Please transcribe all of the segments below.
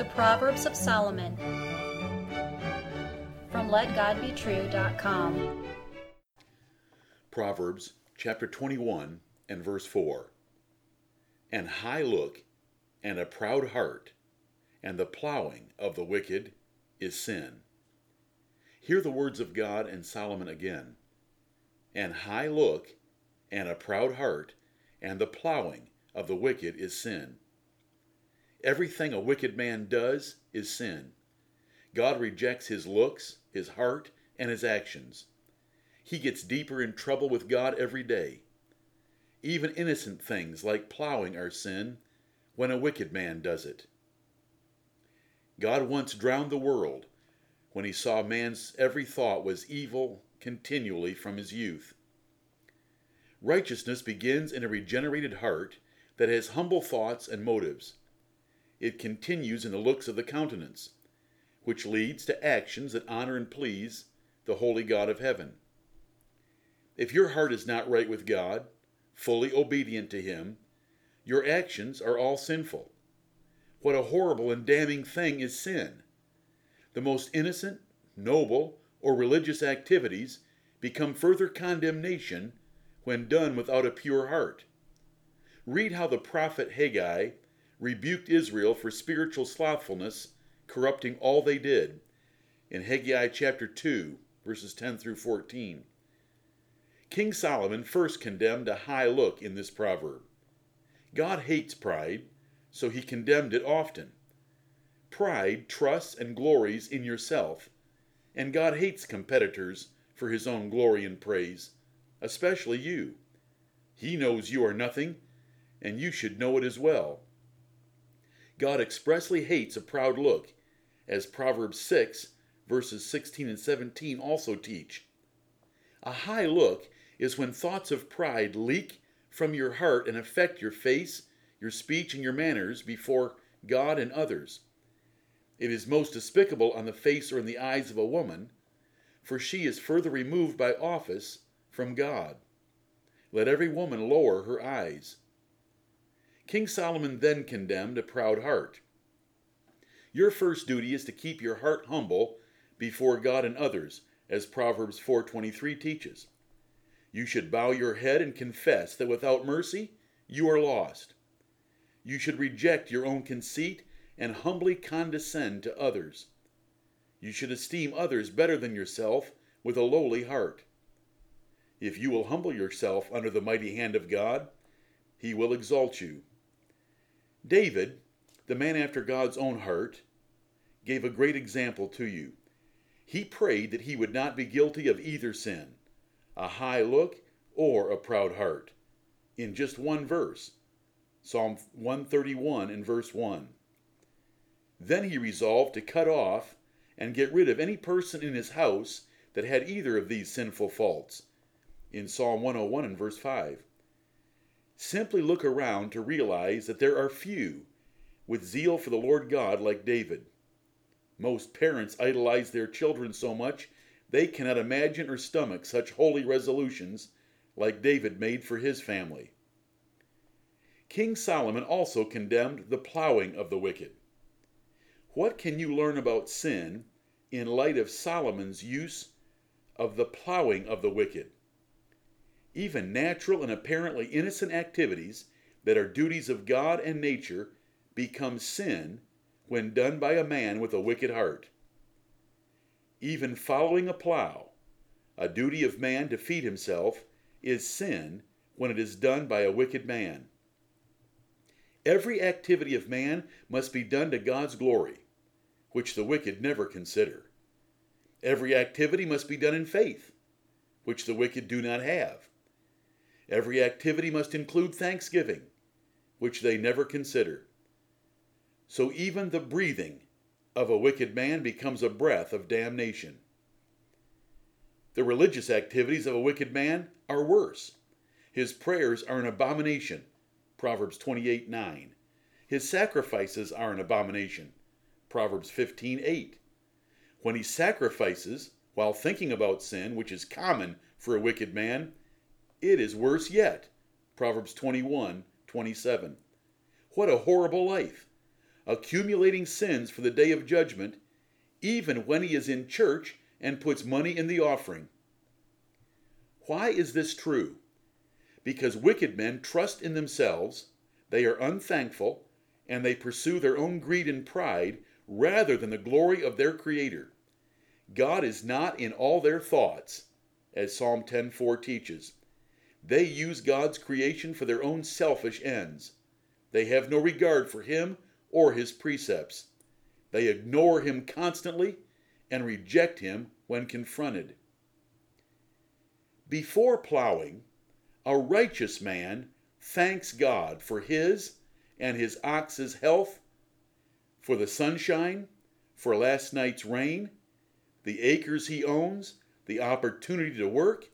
The Proverbs of Solomon from LetGodBetrue.com. Proverbs chapter 21 and verse 4. And high look and a proud heart, and the plowing of the wicked is sin. Hear the words of God and Solomon again. And high look and a proud heart, and the plowing of the wicked is sin. Everything a wicked man does is sin. God rejects his looks, his heart, and his actions. He gets deeper in trouble with God every day. Even innocent things like plowing are sin when a wicked man does it. God once drowned the world when he saw man's every thought was evil continually from his youth. Righteousness begins in a regenerated heart that has humble thoughts and motives. It continues in the looks of the countenance, which leads to actions that honor and please the holy God of heaven. If your heart is not right with God, fully obedient to Him, your actions are all sinful. What a horrible and damning thing is sin! The most innocent, noble, or religious activities become further condemnation when done without a pure heart. Read how the prophet Haggai rebuked Israel for spiritual slothfulness, corrupting all they did, in Haggai chapter 2, verses 10 through 14. King Solomon first condemned a high look in this proverb. God hates pride, so he condemned it often. Pride trusts and glories in yourself, and God hates competitors for his own glory and praise, especially you. He knows you are nothing, and you should know it as well. God expressly hates a proud look, as Proverbs 6, verses 16 and 17 also teach. A high look is when thoughts of pride leak from your heart and affect your face, your speech, and your manners before God and others. It is most despicable on the face or in the eyes of a woman, for she is further removed by office from God. Let every woman lower her eyes. King Solomon then condemned a proud heart. Your first duty is to keep your heart humble before God and others, as Proverbs 4:23 teaches. You should bow your head and confess that without mercy you are lost. You should reject your own conceit and humbly condescend to others. You should esteem others better than yourself with a lowly heart. If you will humble yourself under the mighty hand of God, he will exalt you. David, the man after God's own heart, gave a great example to you. He prayed that he would not be guilty of either sin a high look, or a proud heart, in just one verse Psalm 131 and verse 1. Then he resolved to cut off and get rid of any person in his house that had either of these sinful faults, in Psalm 101 and verse 5. Simply look around to realize that there are few with zeal for the Lord God like David. Most parents idolize their children so much they cannot imagine or stomach such holy resolutions like David made for his family. King Solomon also condemned the plowing of the wicked. What can you learn about sin in light of Solomon's use of the plowing of the wicked? Even natural and apparently innocent activities that are duties of God and nature become sin when done by a man with a wicked heart even following a plow, a duty of man to feed himself, is sin when it is done by a wicked man. Every activity of man must be done to God's glory, which the wicked never consider. Every activity must be done in faith, which the wicked do not have. Every activity must include thanksgiving, which they never consider. So even the breathing of a wicked man becomes a breath of damnation. The religious activities of a wicked man are worse. His prayers are an abomination. Proverbs 28 9. His sacrifices are an abomination. Proverbs 15 8. When he sacrifices while thinking about sin, which is common for a wicked man, it is worse yet. Proverbs 21 27. What a horrible life! accumulating sins for the day of judgment, even when he is in church and puts money in the offering. Why is this true? Because wicked men trust in themselves, they are unthankful, and they pursue their own greed and pride rather than the glory of their Creator. God is not in all their thoughts, as Psalm 10:4 teaches. They use God's creation for their own selfish ends. They have no regard for Him or His precepts. They ignore Him constantly and reject Him when confronted. Before plowing, a righteous man thanks God for his and his ox's health, for the sunshine, for last night's rain, the acres he owns, the opportunity to work,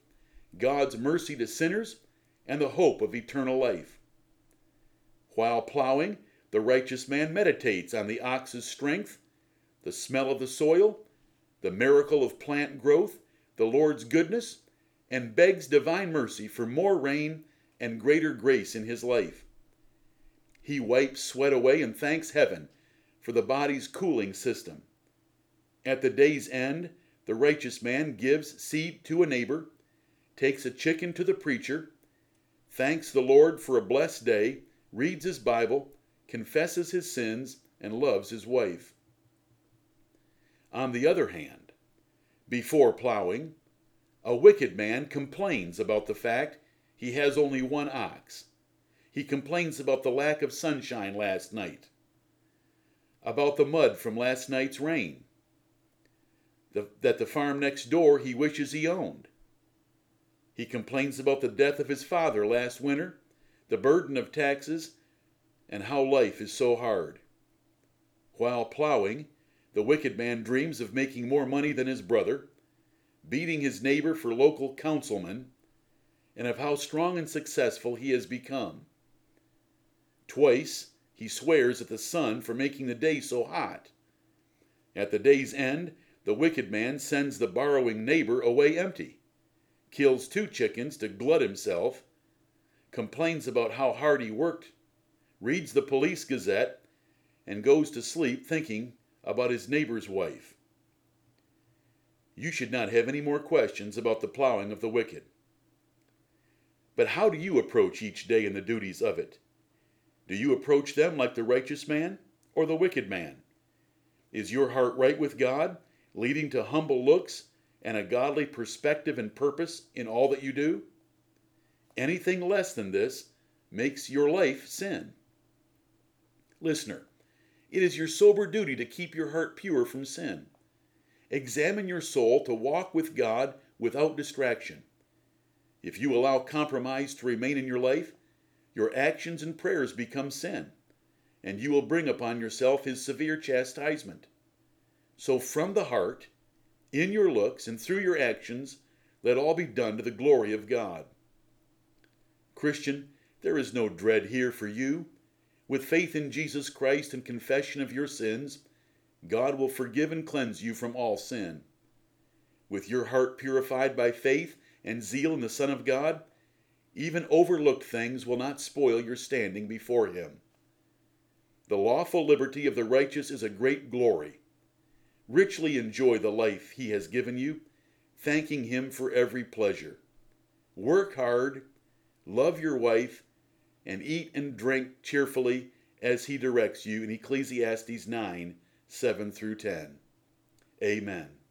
God's mercy to sinners, and the hope of eternal life. While plowing, the righteous man meditates on the ox's strength, the smell of the soil, the miracle of plant growth, the Lord's goodness, and begs divine mercy for more rain and greater grace in his life. He wipes sweat away and thanks heaven for the body's cooling system. At the day's end, the righteous man gives seed to a neighbor, takes a chicken to the preacher, thanks the Lord for a blessed day, reads his Bible, confesses his sins, and loves his wife. On the other hand, before plowing, a wicked man complains about the fact he has only one ox. He complains about the lack of sunshine last night, about the mud from last night's rain, the, that the farm next door he wishes he owned. He complains about the death of his father last winter, the burden of taxes, and how life is so hard. While plowing, the wicked man dreams of making more money than his brother beating his neighbor for local councilman, and of how strong and successful he has become. Twice he swears at the sun for making the day so hot. At the day's end, the wicked man sends the borrowing neighbor away empty, kills two chickens to glut himself, complains about how hard he worked, reads the police gazette, and goes to sleep thinking about his neighbor's wife you should not have any more questions about the plowing of the wicked. But how do you approach each day and the duties of it? Do you approach them like the righteous man or the wicked man? Is your heart right with God, leading to humble looks and a godly perspective and purpose in all that you do? Anything less than this makes your life sin. Listener, it is your sober duty to keep your heart pure from sin. Examine your soul to walk with God without distraction. If you allow compromise to remain in your life, your actions and prayers become sin, and you will bring upon yourself His severe chastisement. So, from the heart, in your looks, and through your actions, let all be done to the glory of God. Christian, there is no dread here for you. With faith in Jesus Christ and confession of your sins, God will forgive and cleanse you from all sin. With your heart purified by faith and zeal in the Son of God, even overlooked things will not spoil your standing before Him. The lawful liberty of the righteous is a great glory. Richly enjoy the life He has given you, thanking Him for every pleasure. Work hard, love your wife, and eat and drink cheerfully as He directs you in Ecclesiastes 9 7 through 10. Amen.